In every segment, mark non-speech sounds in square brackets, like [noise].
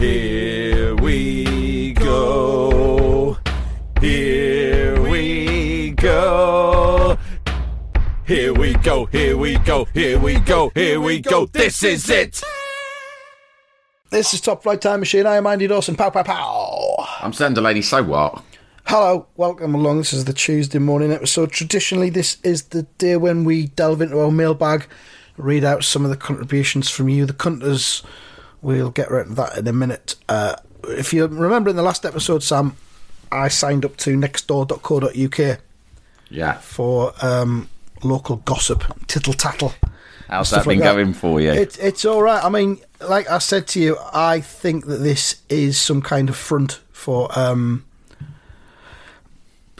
Here we go. Here we go. Here we go. Here we go. Here we go. Here we go. This is it. This is Top Flight Time Machine. I am Andy Dawson. Pow, pow, pow. I'm Sam Delaney, so what? Hello, welcome along. This is the Tuesday morning episode. Traditionally, this is the day when we delve into our mailbag, read out some of the contributions from you, the cunters. We'll get right to that in a minute. Uh, if you remember in the last episode, Sam, I signed up to nextdoor.co.uk Yeah. for um, local gossip, tittle tattle. How's that been like that. going for you? It, it's all right. I mean, like I said to you, I think that this is some kind of front for um,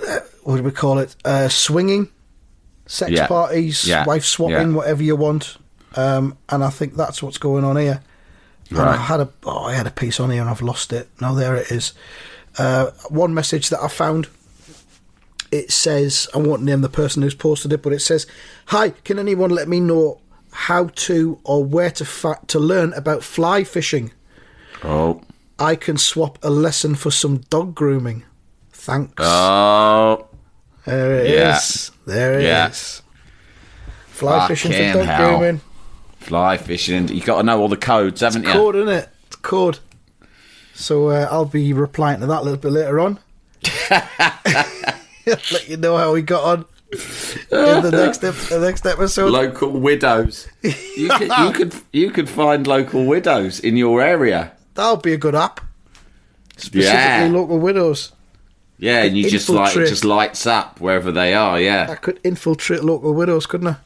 uh, what do we call it? Uh, swinging, sex Yeah. parties, Yeah. wife swapping, Yeah. whatever you want. Um, and I think that's what's going on here. And I had a oh, I had a piece on here and I've lost it. Now there it is. Uh, one message that I found. It says I won't name the person who's posted it, but it says, "Hi, can anyone let me know how to or where to fa- to learn about fly fishing? oh. I can swap a lesson for some dog grooming. Thanks." Oh. there it is. yeah. There it is. Fly fishing for dog hell. grooming. Fly fishing—you've got to know all the codes, haven't you? Code, isn't it? It's code. So uh, I'll be replying to that a little bit later on. [laughs] [laughs] Let you know how we got on in the next ep- the next episode. Local widows. You could, you [laughs] could you could find local widows in your area. That'll be a good app. Specifically, Yeah. local widows. Yeah, and you just like it just lights up wherever they are. Yeah, I could infiltrate local widows, couldn't I?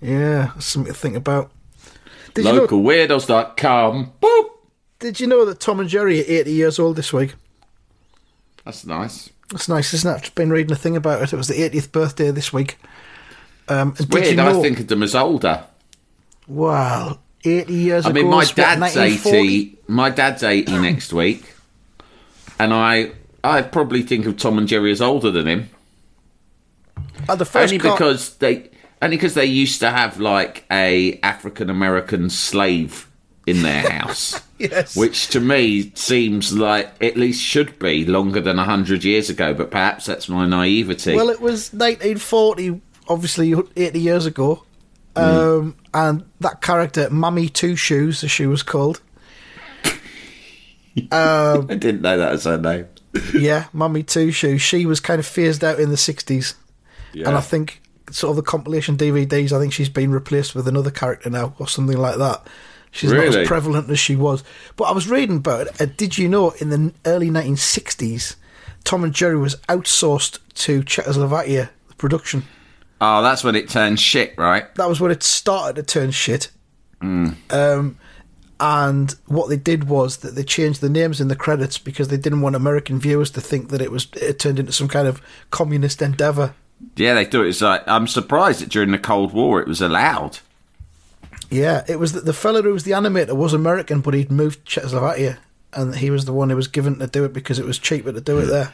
Yeah, something to think about. Did you know? Localweirdos.com. Boop. Did you know that Tom and Jerry are 80 years old this week? That's nice. That's nice, isn't it? I've been reading a thing about it. It was the 80th birthday this week. Um, did Weird. you know? I think of them as older. Wow, 80 years I ago. mean, my was what, dad's eighty. My dad's eighty [coughs] next week, and I I probably think of Tom and Jerry as older than him. Uh, the first only car- because they only because they used to have like a African American slave in their [laughs] house, Yes. which to me seems like at least should be longer than hundred years ago. But perhaps that's my naivety. Well, it was 1940, obviously 80 years ago. Um, and that character, Mammy Two Shoes, as she was called. [laughs] I didn't know that was her name. Yeah, Mummy Two Shoes. She was kind of phased out in the 60s. Yeah. And I think sort of the compilation DVDs, I think she's been replaced with another character now or something like that. She's not as prevalent as she was. But I was reading about it. Uh, did you know in the early 1960s, Tom and Jerry was outsourced to Czechoslovakia, the production? oh, that's when it turned shit, right? That was when it started to turn shit. Um, and what they did was that they changed the names in the credits because they didn't want American viewers to think that it was it turned into some kind of communist endeavor. Yeah, they do it. It's like I'm surprised that during the Cold War it was allowed. Yeah, it was that the fellow who was the animator was American, but he'd moved to Czechoslovakia, and he was the one who was given to do it because it was cheaper to do it there.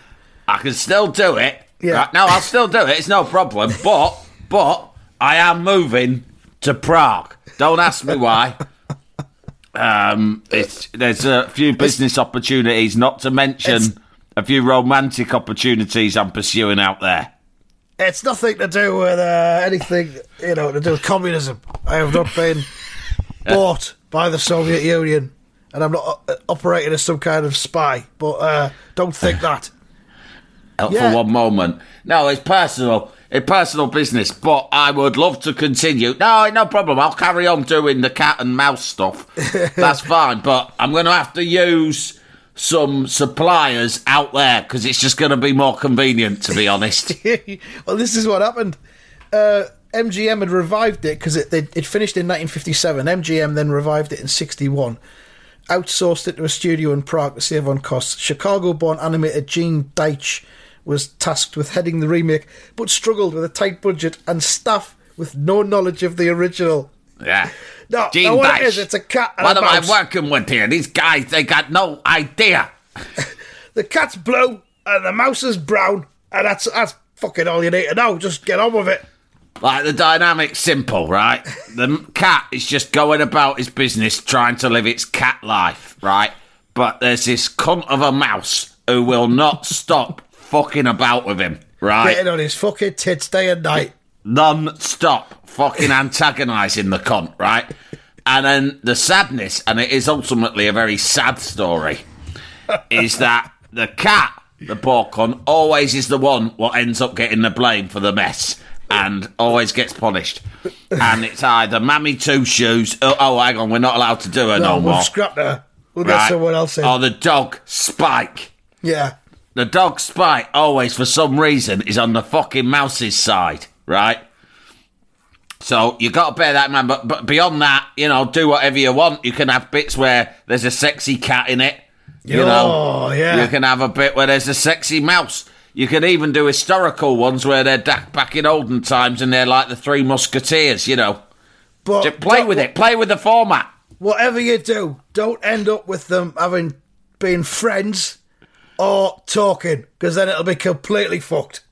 I can still do it. Yeah. Right, no, I'll still do it. It's no problem. [laughs] But but I am moving to Prague. Don't ask me why. Um, it's there's a few business opportunities, not to mention a few romantic opportunities I'm pursuing out there. It's nothing to do with uh, anything, you know, to do with communism. I have not been [laughs] bought by the Soviet Union, and I'm not uh, operating as some kind of spy. But uh, don't think [laughs] that. Help Yeah. for one moment. No, it's personal. It's personal business, but I would love to continue. No, no problem. I'll carry on doing the cat and mouse stuff. [laughs] That's fine, but I'm going to have to use some suppliers out there because it's just going to be more convenient, to be [laughs] honest. well, this is what happened. Uh, MGM had revived it because it, it it finished in 1957. MGM then revived it in 61. Outsourced it to a studio in Prague to save on costs. Chicago-born animator Gene Deitch was tasked with heading the remake, but struggled with a tight budget and staff with no knowledge of the original. Yeah. No, Gene no, what it is, it's a cat and What a am I working with here? These guys, they got no idea. [laughs] The cat's blue and the mouse is brown, and that's that's fucking all you need to know. Just get on with it. Like the dynamic's simple, right? The cat is just going about his business trying to live its cat life, right? But there's this cunt of a mouse who will not stop fucking about with him, right? Getting on his fucking tits day and night. Non-stop fucking antagonising the cunt, right? And then the sadness, and it is ultimately a very sad story, is that the cat, the poor cunt, always is the one what ends up getting the blame for the mess and always gets punished. And it's either Mammy Two Shoes, oh, oh hang on, we're not allowed to do her no, No, more. we've scrapped her. We'll get someone else in. Or the dog Spike. yeah. The dog Spike always, for some reason, is on the fucking mouse's side, right? So you got to bear that in mind. But, but beyond that, you know, do whatever you want. You can have bits where there's a sexy cat in it. You know? Oh, know, yeah. You can have a bit where there's a sexy mouse. You can even do historical ones where they're back in olden times and they're like the Three Musketeers. You know, But just play with it. Play with the format. Whatever you do, don't end up with them having been friends or talking, because then it'll be completely fucked.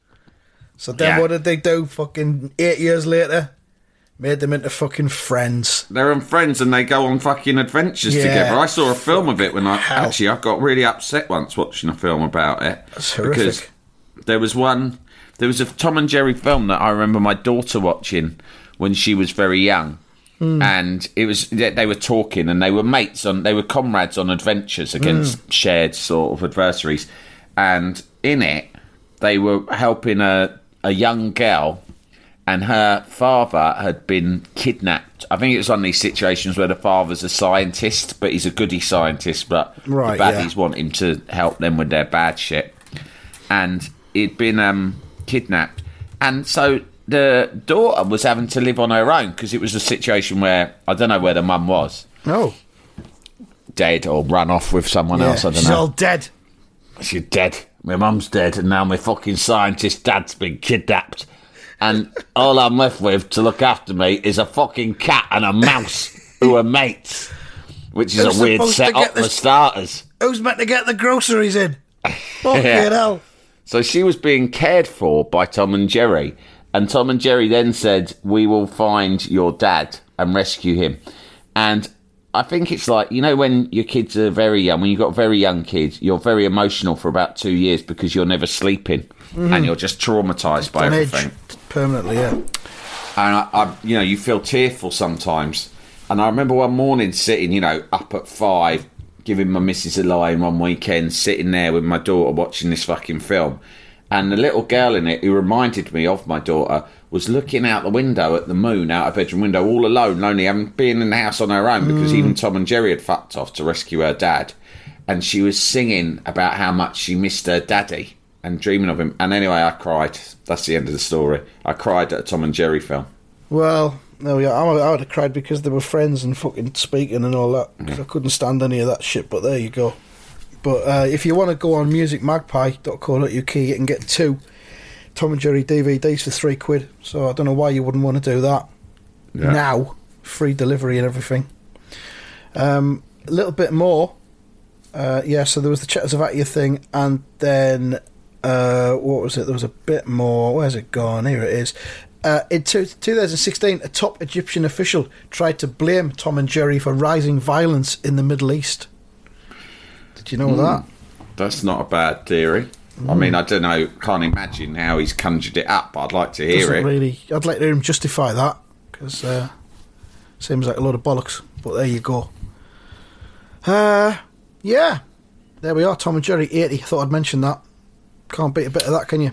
So then Yeah. what did they do? Fucking eight years later, made them into fucking friends. They're in friends and they go on fucking adventures Yeah. together. I saw a film of it when I Hell. actually I got really upset once watching a film about it That's horrific. because there was one there was a Tom and Jerry film that I remember my daughter watching when she was very young. Hmm. And it was they were talking and they were mates on they were comrades on adventures against Hmm. shared sort of adversaries. And in it they were helping a a young girl and her father had been kidnapped. I think it was one of these situations where the father's a scientist, but he's a goody scientist, but Right, the yeah. baddies want him to help them with their bad shit. And he'd been um, kidnapped. And so the daughter was having to live on her own because it was a situation where I don't know where the mum was, Oh, dead or run off with someone yeah. else. I don't She's know. She's all dead. She's dead. My mum's dead, and now my fucking scientist dad's been kidnapped. And all I'm left with to look after me is a fucking cat and a mouse who are mates, which is Who's a weird setup get for starters. Who's meant to get the groceries in? [laughs] Fucking Yeah. hell. So she was being cared for by Tom and Jerry, and Tom and Jerry then said, "We will find your dad and rescue him." And I think it's like you know when your kids are very young, when you've got very young kids, you're very emotional for about two years because you're never sleeping mm-hmm. and you're just traumatized by everything. Permanently, yeah. and I, I, you know, you feel tearful sometimes. And I remember one morning sitting, you know, up at five, giving my missus a line one weekend, sitting there with my daughter watching this fucking film. And the little girl in it, who reminded me of my daughter, was looking out the window at the moon, out her bedroom window, all alone, lonely, having been in the house on her own because even Tom and Jerry had fucked off to rescue her dad. And she was singing about how much she missed her daddy and dreaming of him. And anyway, I cried. That's the end of the story. I cried at a Tom and Jerry film. Well, no, yeah, I, I would have cried because they were friends and fucking speaking and all that. 'cause I couldn't stand any of that shit. But there you go. But uh, if you want to go on musicmagpie.co.uk, you can get two Tom and Jerry DVDs for three quid. So I don't know why you wouldn't want to do that Yeah. now. Free delivery and everything. Um, a little bit more. Uh, yeah, so there was the Czechoslovakia thing, and then uh, what was it? There was a bit more. Where's it gone? Here it is. Uh, in two, 2016, a top Egyptian official tried to blame Tom and Jerry for rising violence in the Middle East. Did you know that? That's not a bad theory. I mean, I don't know, can't imagine how he's conjured it up, but I'd like to hear Doesn't it. really. I'd like to hear him justify that because uh, seems like a lot of bollocks. But there you go. Uh, yeah, there we are. Tom and Jerry, eighty. I Thought I'd mention that. Can't beat a bit of that, can you?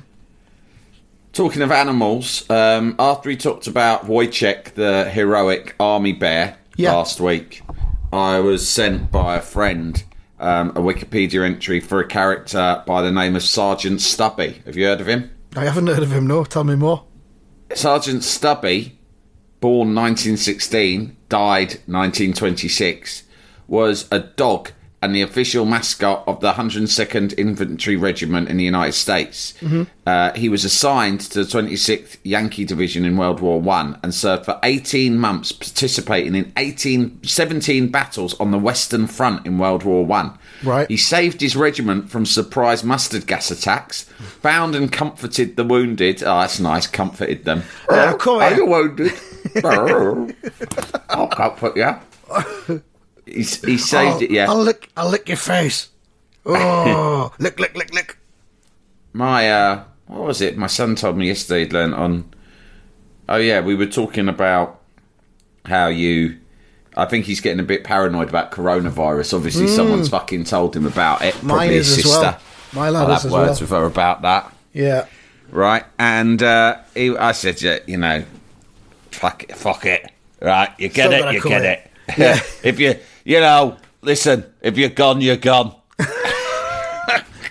Talking of animals, um, after he talked about Wojciech, the heroic army bear, Yeah. last week, I was sent by a friend um, a Wikipedia entry for a character by the name of Sergeant Stubby. Have you heard of him? I haven't heard of him. No, tell me more. Sergeant Stubby, born 1916, died 1926, was a dog and the official mascot of the 102nd Infantry Regiment in the United States. Uh, he was assigned to the 26th Yankee Division in World War One and served for 18 months, participating in 18, 17 battles on the Western Front in World War One. Right. He saved his regiment from surprise mustard gas attacks, found and comforted the wounded. Oh, that's nice, comforted them. Oh, come Are you wounded? [laughs] I'll comfort you. [laughs] He, he saved it, yeah. I'll lick, I'll lick your face. [laughs] Oh, lick, lick, lick, lick. My, uh, what was it? My son told me yesterday he'd learnt on. Oh, yeah, we were talking about how you. I think he's getting a bit paranoid about coronavirus. Obviously, someone's fucking told him about it. Hmm. Mine Probably his sister. well. My lad I'll have as words well. with her about that. Yeah. right? And uh, he, I said, yeah, you know, fuck it, fuck it, right? You get Still it, you get in. it. [laughs] Yeah. if you, you know, listen, if you're gone, you're gone. [laughs]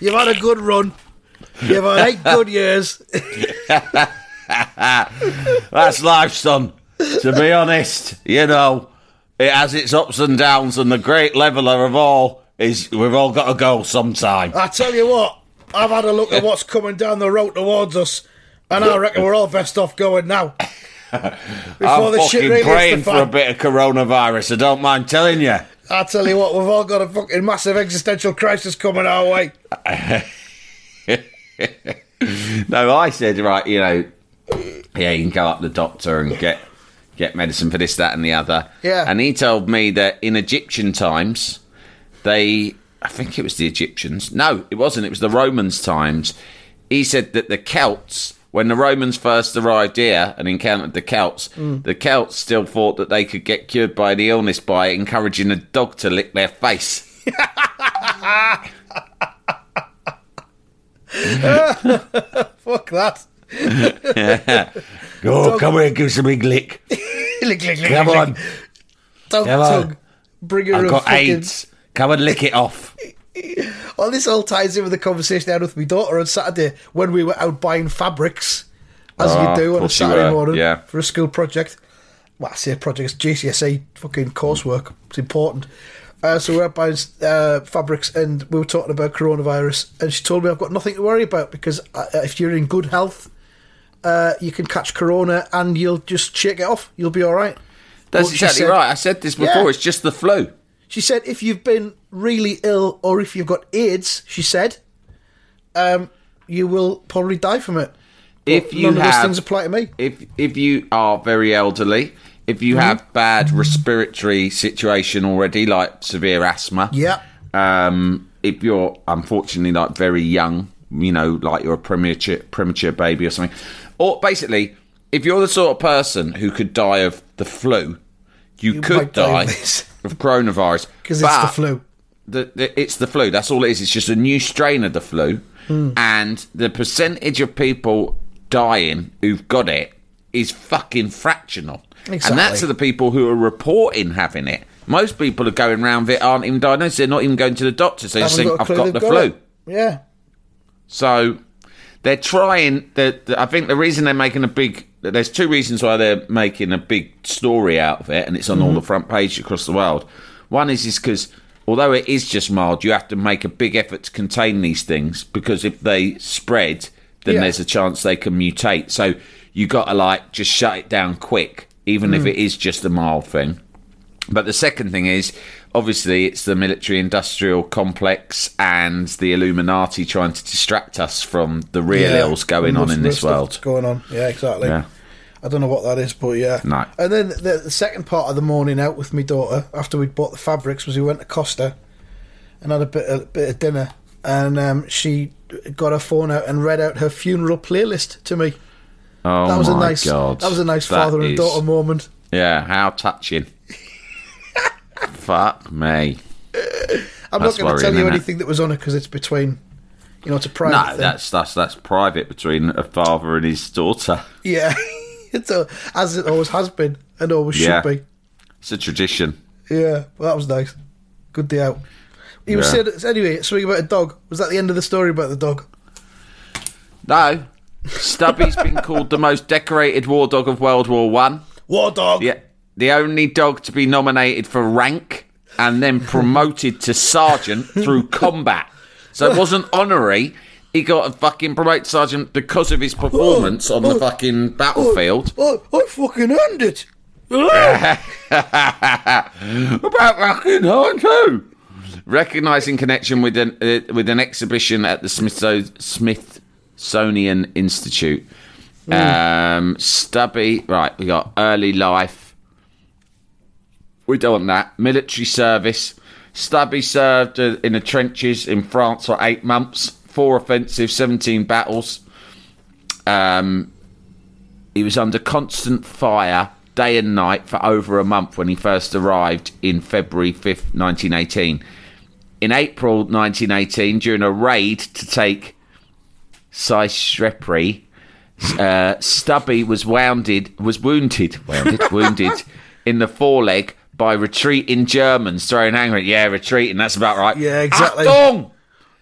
You've had a good run. You've had eight good years. [laughs] That's life, son. To be honest, you know, it has its ups and downs, and the great leveler of all is we've all got to go sometime. I tell you what, I've had a look at what's coming down the road towards us, and I reckon we're all best off going now. [laughs] Before I'm the fucking praying the for a bit of coronavirus. I don't mind telling you. I tell you what, we've all got a fucking massive existential crisis coming our way. [laughs] No, I said right, you know, yeah, you can go up to the doctor and get get medicine for this, that, and the other. Yeah. And he told me that in Egyptian times, they, I think it was the Egyptians. No, it wasn't. It was the Romans times. He said that the Celts, when the Romans first arrived here and encountered the Celts, the Celts still thought that they could get cured by the illness by encouraging a dog to lick their face. [laughs] Fuck that. Go, [laughs] oh, come here, give us a big lick. [laughs] lick, lick, lick, Come lick, on, lick. Dog Come on. Bring her I've got fucking... AIDS. Come and lick it off. [laughs] Well, this all ties in with the conversation I had with my daughter on Saturday when we were out buying fabrics, as Ah, you do on a Saturday morning yeah. for a school project. Well, I say project, it's GCSE fucking coursework. It's important. Uh, so we were buying uh, fabrics and we were talking about coronavirus. And she told me I've got nothing to worry about because uh, if you're in good health, uh, you can catch corona and you'll just shake it off. You'll be all right. That's But exactly said- right. I said this before. Yeah. It's just the flu. She said if you've been really ill or if you've got AIDS, she said, um, you will probably die from it. If you none of those have- things apply to me. If if you are very elderly, if you Mm-hmm. have bad respiratory situation already, like severe asthma, Yeah. Um, if you're unfortunately like very young, you know, like you're a premature premature baby or something, or basically, if you're the sort of person who could die of the flu, you, You could die [laughs] of coronavirus 'Cause it's the flu. the, the, it's the flu. That's all it is. It's just a new strain of the flu, Hmm. and the percentage of people dying who've got it is fucking fractional. And that's Exactly. to the people who are reporting having it. Most people are going around with it aren't even diagnosed. They're not even going to the doctor. So they just think, I've got the flu. it. Yeah. So they're trying. The, the, I think the reason they're making a big. There's two reasons why they're making a big story out of it, and it's on all the mhm. front page across the world. One is is because although it is just mild, you have to make a big effort to contain these things because if they spread, then Yeah. there's a chance they can mutate. So you got to like just shut it down quick, even if mm. it is just a mild thing. But the second thing is, obviously, it's the military industrial complex and the Illuminati trying to distract us from the real Yeah. ills going on in this world. going on. Yeah, exactly. Yeah. I don't know what that is, but yeah. No. And then the, the second part of the morning out with my daughter after we'd bought the fabrics was we went to Costa and had a bit a bit of dinner, and um, she got her phone out and read out her funeral playlist to me. Oh That was my a nice god! that was a nice That father and daughter moment. Yeah, how touching. Fuck me. I'm That's not going to tell you innit? anything that was on it because it's between, you know, it's a private No, thing. that's that's that's private between a father and his daughter. yeah. [laughs] it's a, as it always has been and always Yeah. should be. It's a tradition. Yeah, well, that was nice. Good day out. He was Yeah. saying, anyway, something about a dog. Was that the end of the story about the dog? No, Stubby's been called the most decorated war dog of World War One. War dog. The, the only dog to be nominated for rank and then [laughs] promoted to sergeant through combat. So it wasn't honorary. He got a fucking promoted sergeant because of his performance on the fucking battlefield. Oh, I fucking earned it. [laughs] About fucking hard too. Recognising connection with an uh, with an exhibition at the Smithso- Smithsonian Institute. Um, Stubby, right? We got early life. We don't want that. Military service. Stubby served uh, in the trenches in France for eight months, four offensive, seventeen battles. Um, he was under constant fire day and night for over a month when he first arrived in February 5th, 1918. In April 1918, during a raid to take Seicheprey, uh, Stubby was wounded, was wounded, wounded, wounded [laughs] in the foreleg by retreating Germans throwing angry. Yeah, retreating. That's about right. Yeah, exactly. Achtung!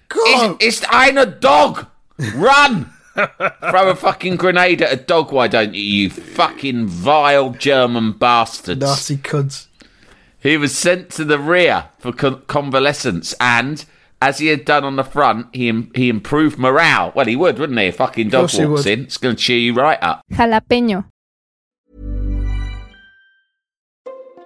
God. It's, it's eine dog. Run! [laughs] Throw a fucking grenade at a dog, why don't you, you fucking vile German bastards? Nasty cunts. He was sent to the rear for con- convalescence, and as he had done on the front, he Im- he improved morale. Well, he would, wouldn't he? A fucking dog walks in, it's going to cheer you right up. Jalapeño.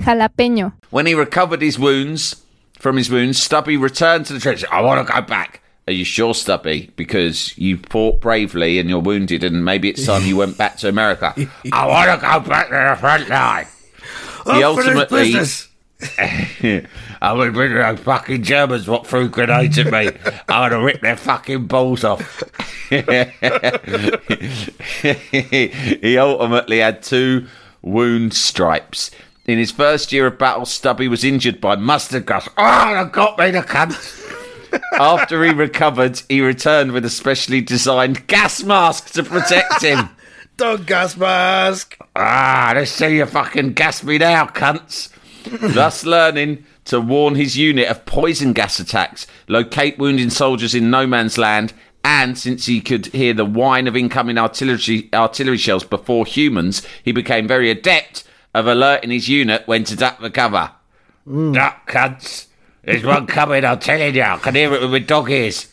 Jalapeño. When he recovered his wounds from his wounds, Stubby returned to the trench. I want to go back. Are you sure, Stubby? Because you fought bravely and you're wounded, and maybe it's time you went back to America. [laughs] I want to go back to the front line. He ultimately. [laughs] I would bring those fucking Germans what threw grenades at me. I would have ripped their fucking balls off. [laughs] he ultimately had two wound stripes. In his first year of battle, Stubby was injured by mustard gas. Oh, they got me, the cunt. [laughs] After he recovered, he returned with a specially designed gas mask to protect him. [laughs] Dog gas mask. Ah, let's see you fucking gas me now, cunts. Thus learning to warn his unit of poison gas attacks, locate wounded soldiers in no man's land, and since he could hear the whine of incoming artillery, artillery shells before humans, he became very adept of alerting his unit when to duck the cover. Mm. Duck, cunts. There's one coming, I'm telling you. I can hear it with my dog ears.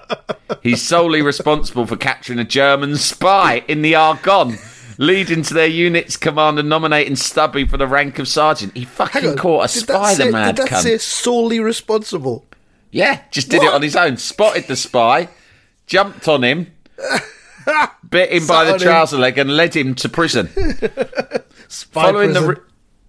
[laughs] He's solely responsible for capturing a German spy in the Argonne, leading to their unit's commander nominating Stubby for the rank of sergeant. He fucking caught a spy, the mad Did that cunt. say solely responsible? Yeah, just did it on his own. Spotted the spy, jumped on him, [laughs] bit him by the on him. trouser leg, and led him to prison. [laughs] Spy Following the, re-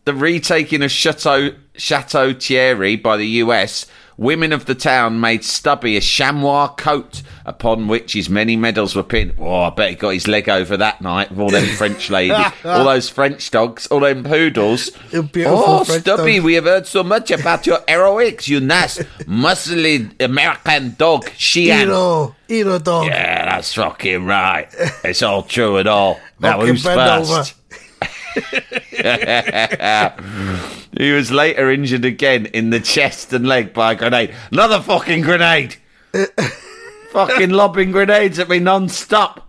the retaking of Chateau, Chateau Thierry by the US, women of the town made Stubby a chamois coat upon which his many medals were pinned. Oh, I bet he got his leg over that night with all them [laughs] French ladies, all those French dogs, all them poodles. [laughs] Oh, French Stubby, we have heard so much about your heroics, you nice, [laughs] muscly American dog, Sheehan. Hero, hero dog. Yeah, that's fucking right. It's all true and all. Now who's first? [laughs] he was later injured again in the chest and leg by a grenade. Another fucking grenade. [laughs] fucking lobbing grenades at me non-stop.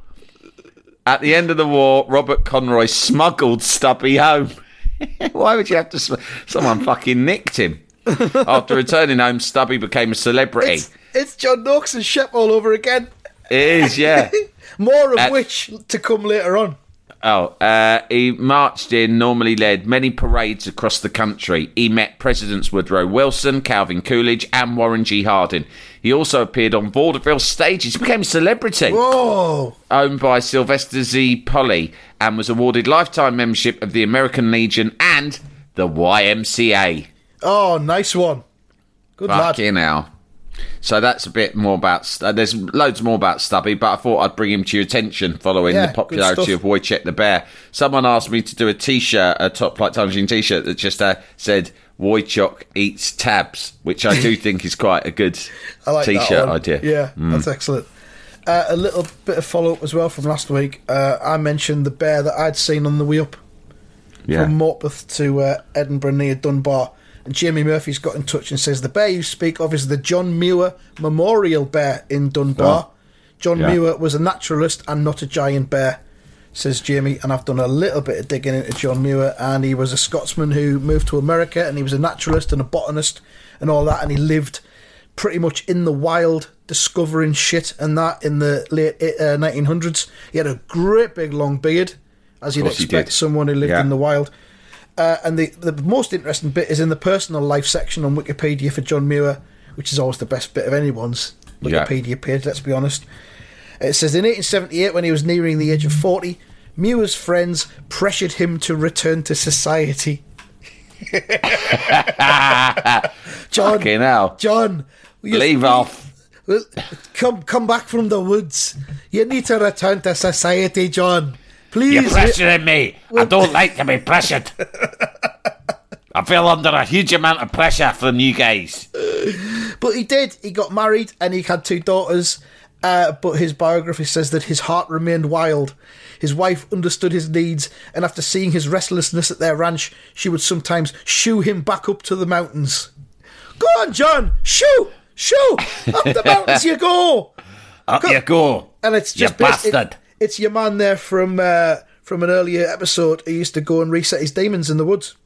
At the end of the war, Robert Conroy smuggled Stubby home. [laughs] Why would you have to? Sm- Someone fucking nicked him. After returning home, Stubby became a celebrity. It's, it's John Noakes and Shep all over again. it is, yeah. More of Uh, which to come later on. Oh, uh, he marched in, normally led many parades across the country. He met Presidents Woodrow Wilson, Calvin Coolidge, and Warren G. Harding. He also appeared on vaudeville stages. He became a celebrity, Whoa. owned by Sylvester Z. Polly, and was awarded lifetime membership of the American Legion and the YMCA. Oh, nice one. Good lad. Fucking hell. So that's a bit more about. Uh, there's loads more about Stubby, but I thought I'd bring him to your attention following Yeah, the popularity of Wojciech the Bear. Someone asked me to do a T-shirt, a Top Flight Machine T-shirt that just uh, said "Wojciech eats tabs," which I do [laughs] think is quite a good like T-shirt idea. Yeah, that's excellent. Uh, a little bit of follow up as well from last week. Uh, I mentioned the bear that I'd seen on the way up yeah. from Morpeth to uh, Edinburgh near Dunbar. And Jamie Murphy's got in touch and says the bear you speak of is the John Muir Memorial Bear in Dunbar. Oh. John Yeah. Muir was a naturalist and not a giant bear, says Jamie. And I've done a little bit of digging into John Muir, and he was a Scotsman who moved to America, and he was a naturalist and a botanist and all that, and he lived pretty much in the wild, discovering shit and that in the late uh, 1900s. He had a great big long beard, as you'd expect someone who lived Yeah. in the wild. Uh, and the, the most interesting bit is in the personal life section on Wikipedia for John Muir, which is always the best bit of anyone's Yeah. Wikipedia page, let's be honest. It says in 1878, when he was nearing the age of 40, Muir's friends pressured him to return to society. [laughs] John, okay, now. John, Leave off. Come, come back from the woods. You need to return to society, John. Please. You're pressuring me. I don't like to be pressured. [laughs] I feel under a huge amount of pressure from you guys. But he did. He got married and he had two daughters. Uh, but his biography says that his heart remained wild. His wife understood his needs, and after seeing his restlessness at their ranch, she would sometimes shoo him back up to the mountains. Go on, John! Shoo! Shoo! Up the [laughs] mountains you go! Up Go- you go. And it's You just bas- it- bastard. It's your man there from uh, from an earlier episode He used to go and reset his demons in the woods.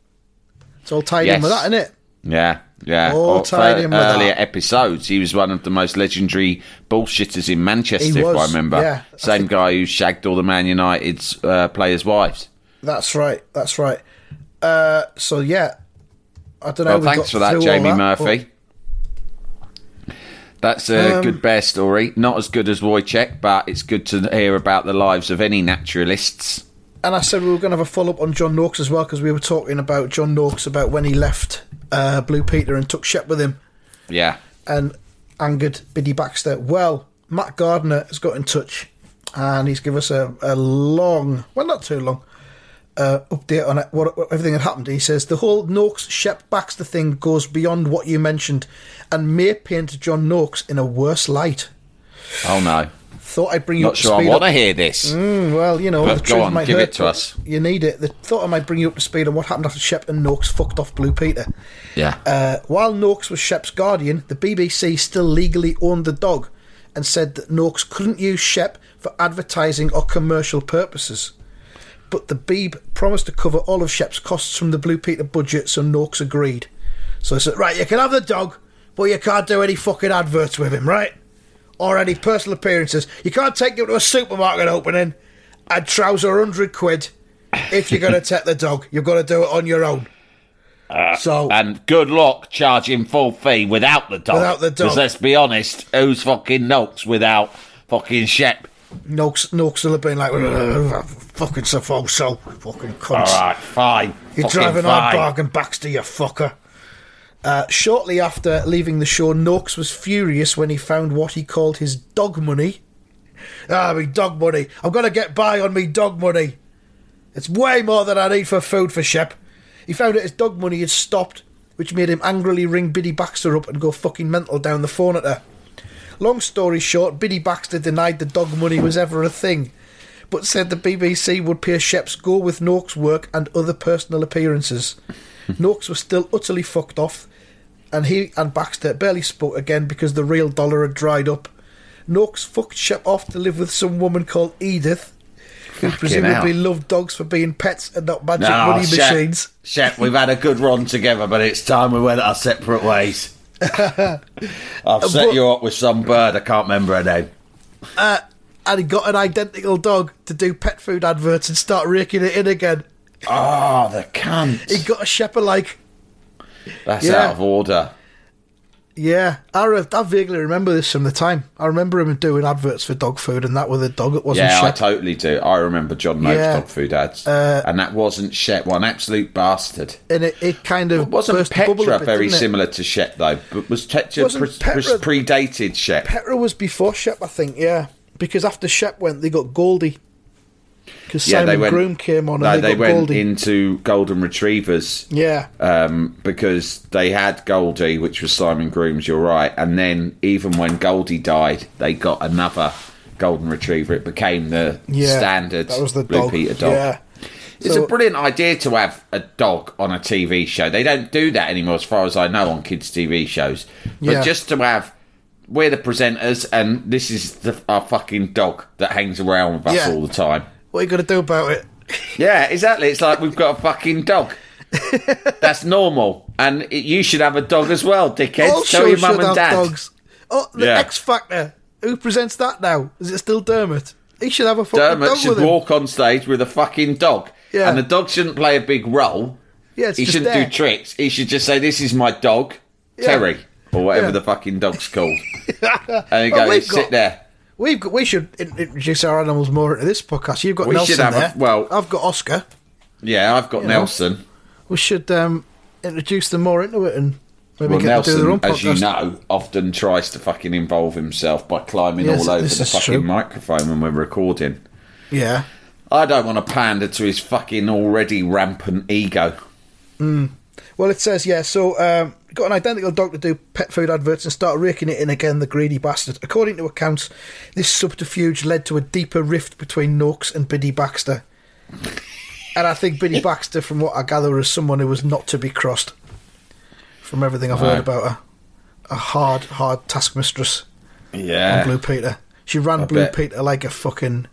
It's all tied in with that, isn't it? Yeah, yeah. All Or tied in with earlier that. episodes, he was one of the most legendary bullshitters in Manchester, He if I remember. yeah. I Same think- guy who shagged all the Man United's uh, players' wives. That's right. That's right. Uh, so yeah, I don't know. Well, we thanks for that, Jamie that, Murphy. That's a Um, good bear story. Not as good as Wojciech, but it's good to hear about the lives of any naturalists. and I said we were going to have a follow up on John Noakes as well because we were talking about John Noakes about when he left uh, Blue Peter and took Shep with him Yeah. and angered Biddy Baxter. Well, Matt Gardner has got in touch and he's given us a, a long, well, not too long, uh, update on it, what, what everything that happened. He says the whole Noakes Shep Baxter thing goes beyond what you mentioned and may paint John Noakes in a worse light. Oh no. Thought I'd bring you Not up to sure I want to hear this. Mm, well, you know, But the truth on, might give hurt, it to us. You need it. The thought I might bring you up to speed on what happened after Shep and Noakes fucked off Blue Peter. Yeah. Uh, while Noakes was Shep's guardian, the BBC still legally owned the dog and said that Noakes couldn't use Shep for advertising or commercial purposes. But the Beeb promised to cover all of Shep's costs from the Blue Peter budget, so Noakes agreed. So I said, Right, you can have the dog, but you can't do any fucking adverts with him, right? Or any personal appearances. You can't take him to a supermarket opening and trouser 100 quid if you're going [laughs] to take the dog. You've got to do it on your own. Uh, so. And good luck charging full fee without the dog. Without the dog. Because let's be honest, who's fucking Noakes without fucking Shep? Noakes, Noakes will have been like, fucking so so fucking cunt. Alright, fine. You're driving fine. hard bargain Baxter, you fucker. Uh, shortly after leaving the show, Noakes was furious when he found what he called his dog money. Ah, me dog money. I'm going to get by on me dog money. It's way more than I need for food for Shep. He found that his dog money had stopped, which made him angrily ring Biddy Baxter up and go fucking mental down the phone at her. Long story short, Biddy Baxter denied the dog money was ever a thing, but said the BBC would pay Shep's go with Noakes' work and other personal appearances. [laughs] Noakes was still utterly fucked off, and he and Baxter barely spoke again because the real dollar had dried up. Noakes fucked Shep off to live with some woman called Edith, who presumably hell. loved dogs for being pets and not magic No, money Shep, machines. Shep, we've had a good run together, but it's time we went our separate ways. [laughs] I've set But- you up with some bird, I can't remember her name. Uh, and he got an identical dog to do pet food adverts and start raking it in again. Oh, the cunt. He got a shepherd like That's Yeah. out of order. Yeah, I, re- I vaguely remember this from the time. I remember him doing adverts for dog food, and that with a dog. It wasn't Yeah, I totally do. I remember John Noakes Yeah. dog food ads, Uh, and that wasn't Shep. One absolute bastard. and it, it kind of Wasn't burst bubble a Petra bit, very similar to Shep though? But was Petra pre- Petra- pre- predated Shep? Petra was before Shep, I think. Yeah, because after Shep went, they got Goldie. Because yeah, Simon went. Groom came on, no, and they, they went Goldie. into Golden Retrievers. yeah, um, because they had Goldie, which was Simon Grooms. You're right, and then even when Goldie died, they got another golden retriever. It became the yeah, standard That was the Blue dog. Peter dog. Yeah, It's So- a brilliant idea to have a dog on a TV show. They don't do that anymore, as far as I know, on kids' TV shows. But Yeah. just to have, we're the presenters, and this is the, our fucking dog that hangs around with us Yeah. all the time. What are you gonna do about it? Yeah, exactly. It's like we've got a fucking dog. That's normal, and it, you should have a dog as well, dickhead. All Tell your mum should and have dad. dogs. Oh, the Yeah. X Factor. Who presents that now? Is it still Dermot? He should have a fucking Dermot dog should with him. walk on stage with a fucking dog, Yeah. and the dog shouldn't play a big role. Yeah, it's he shouldn't there. do tricks. He should just say, "This is my dog, Yeah. Terry, or whatever Yeah. the fucking dog's called," [laughs] and you Well, go, "Sit got- there." We've got, we should introduce our animals more into this podcast. You've got We Nelson have a- there. well- I've got Oscar. Yeah, I've got You know. Nelson. We should um, introduce them more into it and maybe Well, get them to do their own podcast. as you know, often tries to fucking involve himself by climbing Yes, all over the fucking true. microphone when we're recording. Yeah. I don't want to pander to his fucking already rampant ego. Well, it says, yeah, so um, got an identical dog to do pet food adverts and start raking it in again, the greedy bastard. According to accounts, this subterfuge led to a deeper rift between Noakes and Biddy Baxter. And I think Biddy Baxter, from what I gather, is someone who was not to be crossed. From everything I've heard about her. A hard, hard taskmistress Yeah. on Blue Peter. She ran I Blue bet. Peter like a fucking.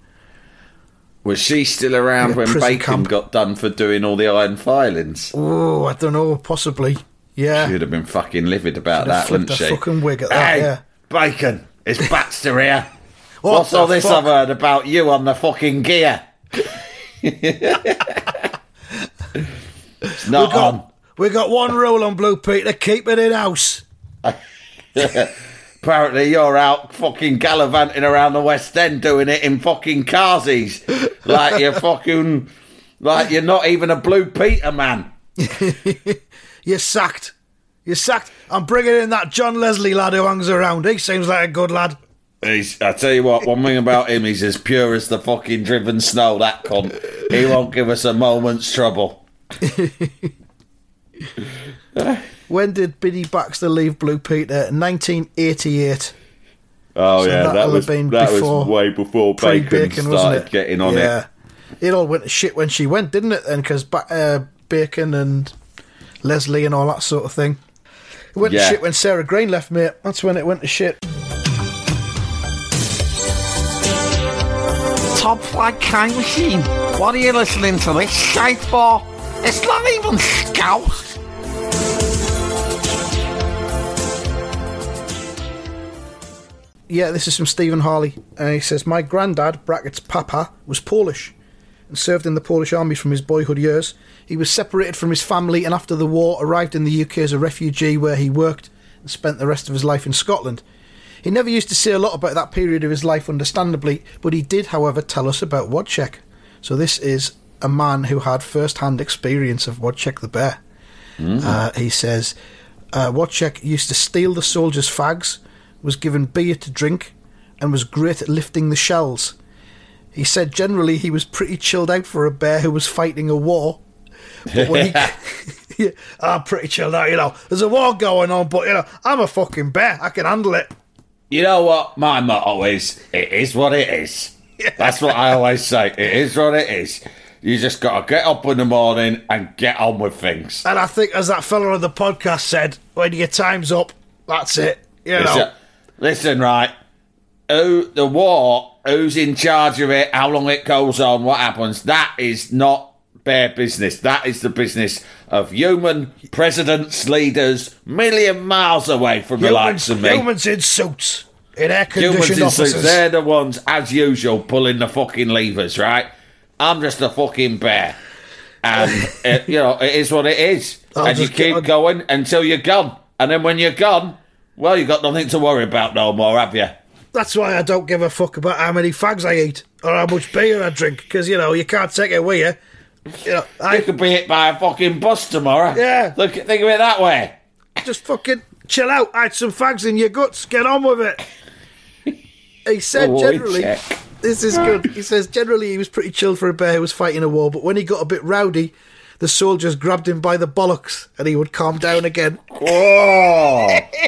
Was she still around when Bacon camp. got done for doing all the iron filings? Oh, I don't know, possibly. Yeah. She'd have been fucking livid about that, wouldn't she? fucking wig at that, hey, yeah. Bacon, it's Baxter here. [laughs] What What's all this fuck? I've heard about you on the fucking gear? it's not We got, on. we got one rule on Blue Peter keep it in house. [laughs] Apparently, you're out fucking gallivanting around the West End doing it in fucking carsies. like you're fucking. Like you're not even a Blue Peter man. [laughs] You're sacked. You're sacked. I'm bringing in that John Leslie lad who hangs around. He seems like a good lad. He's, I tell you what, one thing about him, he's as pure as the fucking driven snow, that cunt. He won't give us a moment's trouble. [laughs] When did Biddy Baxter leave Blue Peter? 1988. Oh, So yeah, that have was, been that before- was way before Bacon, wasn't started getting on yeah. it. It all went to shit when she went, didn't it? Then because ba- uh, Bacon and Leslie and all that sort of thing. It went Yeah. to shit when Sarah Greene left, mate. That's when it went to shit. Top Flight Time Machine. What are you listening to this shite for? It's not even Scouse. Yeah, this is from Stephen Harley. Uh, he says, My granddad, brackets Papa, was Polish and served in the Polish army from his boyhood years. He was separated from his family and after the war arrived in the UK as a refugee where he worked and spent the rest of his life in Scotland. He never used to say a lot about that period of his life, understandably, but he did, however, tell us about Wodcheck. So this is a man who had first-hand experience of Wodcheck the bear. Uh, he says, uh, Wodcheck used to steal the soldiers' fags, was given beer to drink, and was great at lifting the shells. He said generally he was pretty chilled out for a bear who was fighting a war. But when [laughs] I'm pretty chilled out, you know. There's a war going on, but you know, I'm a fucking bear. I can handle it. You know what my motto is? It is what it is. That's what I always say. It is what it is. You just got to get up in the morning and get on with things. And I think, as that fellow on the podcast said, when your time's up, that's it. You know. Listen, listen, right? Who the war? Who's in charge of it? How long it goes on? What happens? That is not bear business. That is the business of human presidents, leaders, million miles away from the likes of me. humans in suits, in air conditioned suits, offices. they're the ones, as usual, pulling the fucking levers, right? I'm just a fucking bear. And, [laughs] it, you know, it is what it is. I'll and you keep on- going until you're gone. And then when you're gone, Well, you got nothing to worry about no more, have you? That's why I don't give a fuck about how many fags I eat or how much beer I drink, because, you know, you can't take it with you. You know, You could be hit by a fucking bus tomorrow. Yeah. Look, think of it that way. just fucking chill out, add some fags in your guts, get on with it. He said Oh, generally, check. this is good. He says generally he was pretty chill for a bear who was fighting a war, but when he got a bit rowdy, the soldiers grabbed him by the bollocks and he would calm down again. Whoa!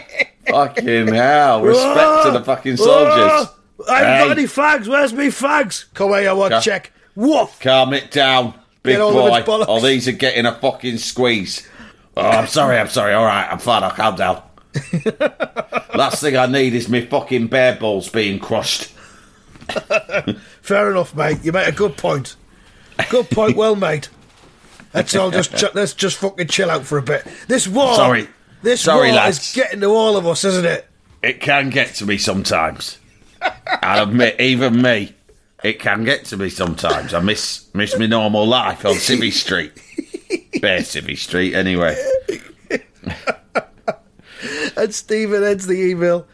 [laughs] fucking hell! Respect to the fucking soldiers. I haven't got any fags. Where's me fags? Come here, you want Ca- check. Woof. Calm it down, big Get hold of boy. his bollocks. These are getting a fucking squeeze. Oh, I'm sorry, I'm sorry. All right, I'm fine. I'll calm down. [laughs] Last thing I need is me fucking bear balls being crushed. [laughs] Fair enough, mate. You made a good point. Good point, well made. Let's all just ch- let's just fucking chill out for a bit. This war, Sorry. this Sorry, war lads. is getting to all of us, isn't it? It can get to me sometimes. I admit, even me, it can get to me sometimes. I miss miss my normal life on Civvy Street. [laughs] Bare Civvy Street, anyway. And Stephen ends the email.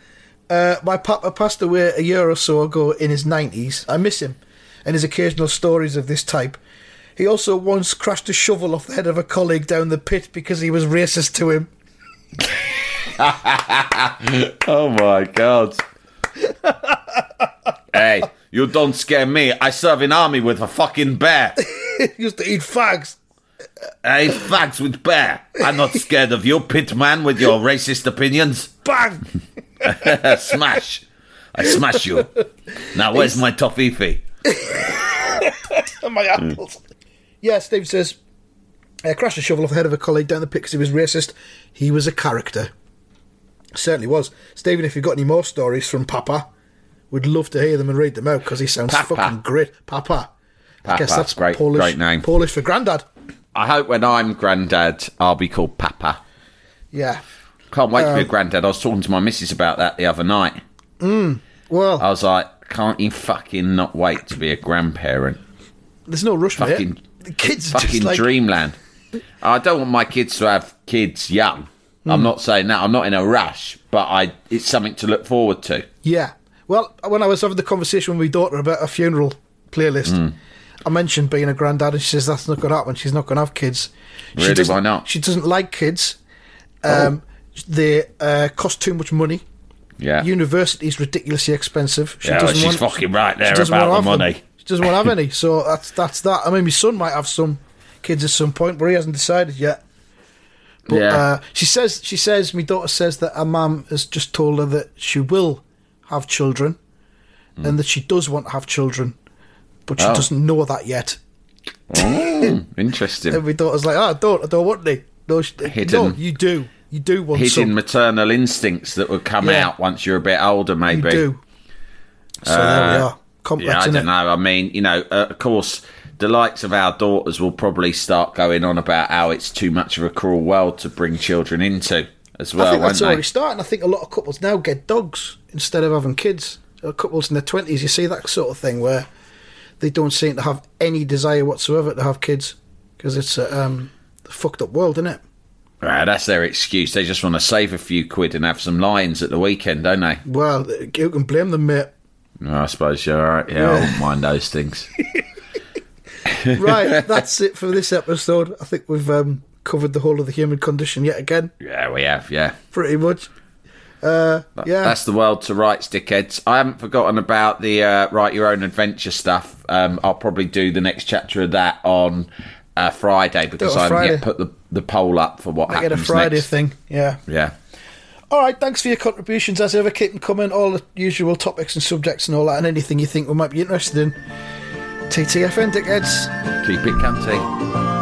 Uh, my papa passed away a year or so ago in his 90s. I miss him and his occasional stories of this type. He also once crashed a shovel off the head of a colleague down the pit because he was racist to him. [laughs] Oh my god. [laughs] hey, you don't scare me. I serve in army with a fucking bear. [laughs] used to eat fags. I eat fags with bear. I'm not scared of you, pit man, with your racist opinions. Bang! [laughs] smash. I smash you. Now, where's my toffee? [laughs] my apples. Yeah, Steve says, uh, crashed a shovel off the head of a colleague down the pit because he was racist. He was a character. Certainly was. Stephen, if you've got any more stories from Papa, we'd love to hear them and read them out because he sounds Papa. fucking great. Papa. I guess Papa, that's great- Polish, great name. Polish for grandad. I hope when I'm granddad, I'll be called Papa. Yeah. Can't wait to Um, be a granddad. I was talking to my missus about that the other night. Well, I was like, can't you fucking not wait to be a grandparent? there's no rush, fucking- mate. The kids are Fucking just like, dreamland. I don't want my kids to have kids young. Hmm. I'm not saying that. I'm not in a rush, but I it's something to look forward to. Yeah. Well, when I was having the conversation with my daughter about a funeral playlist, Hmm. I mentioned being a granddad, and she says that's not going to happen. She's not going to have kids. She Really? doesn't- Why not? Oh. She doesn't like kids. Um, They uh, cost too much money. Yeah. University's ridiculously expensive. She yeah, doesn't she's want, fucking right there about the have them. money. She doesn't want to have any. So that's that's that. I mean, my son might have some kids at some point, but he hasn't decided yet. But Yeah. uh, she says she says my daughter says that her mum has just told her that she will have children, and that she does want to have children, but she. Oh. doesn't know that yet. Oh, [laughs] interesting. And my daughter's like, "Oh, I don't, I don't want any." No, she, Hidden- no, you do, you do want Hidden some. maternal instincts that would come Yeah. out once you're a bit older, You maybe. do. So there we are. Complex, Uh, Yeah, I don't know. I mean, you know, uh, of course, the likes of our daughters will probably start going on about how it's too much of a cruel world to bring children into as well, I think that's they? already starting. I think a lot of couples now get dogs instead of having kids. Uh, Couples in their twenties, you see that sort of thing where they don't seem to have any desire whatsoever to have kids because it's a um, fucked up world, isn't it? Right, that's their excuse. They just want to save a few quid and have some lions at the weekend, don't they? Well, you can blame them, mate. I suppose you're all right. Yeah, I won't mind those things. [laughs] Right, that's it for this episode. I think we've um, covered the whole of the human condition yet again, Yeah, we have. Yeah, pretty much. Uh, yeah, that's the world to rights, dickheads. I haven't forgotten about the uh, write your own adventure stuff. Um, I'll probably do the next chapter of that on uh, Friday because I haven't yet put the, the poll up for what make it a Friday next. thing. Yeah. Yeah. All right, thanks for your contributions as ever. Keep them coming. All the usual topics and subjects and all that, and anything you think we might be interested in. TTFN, dickheads. Keep it cunty.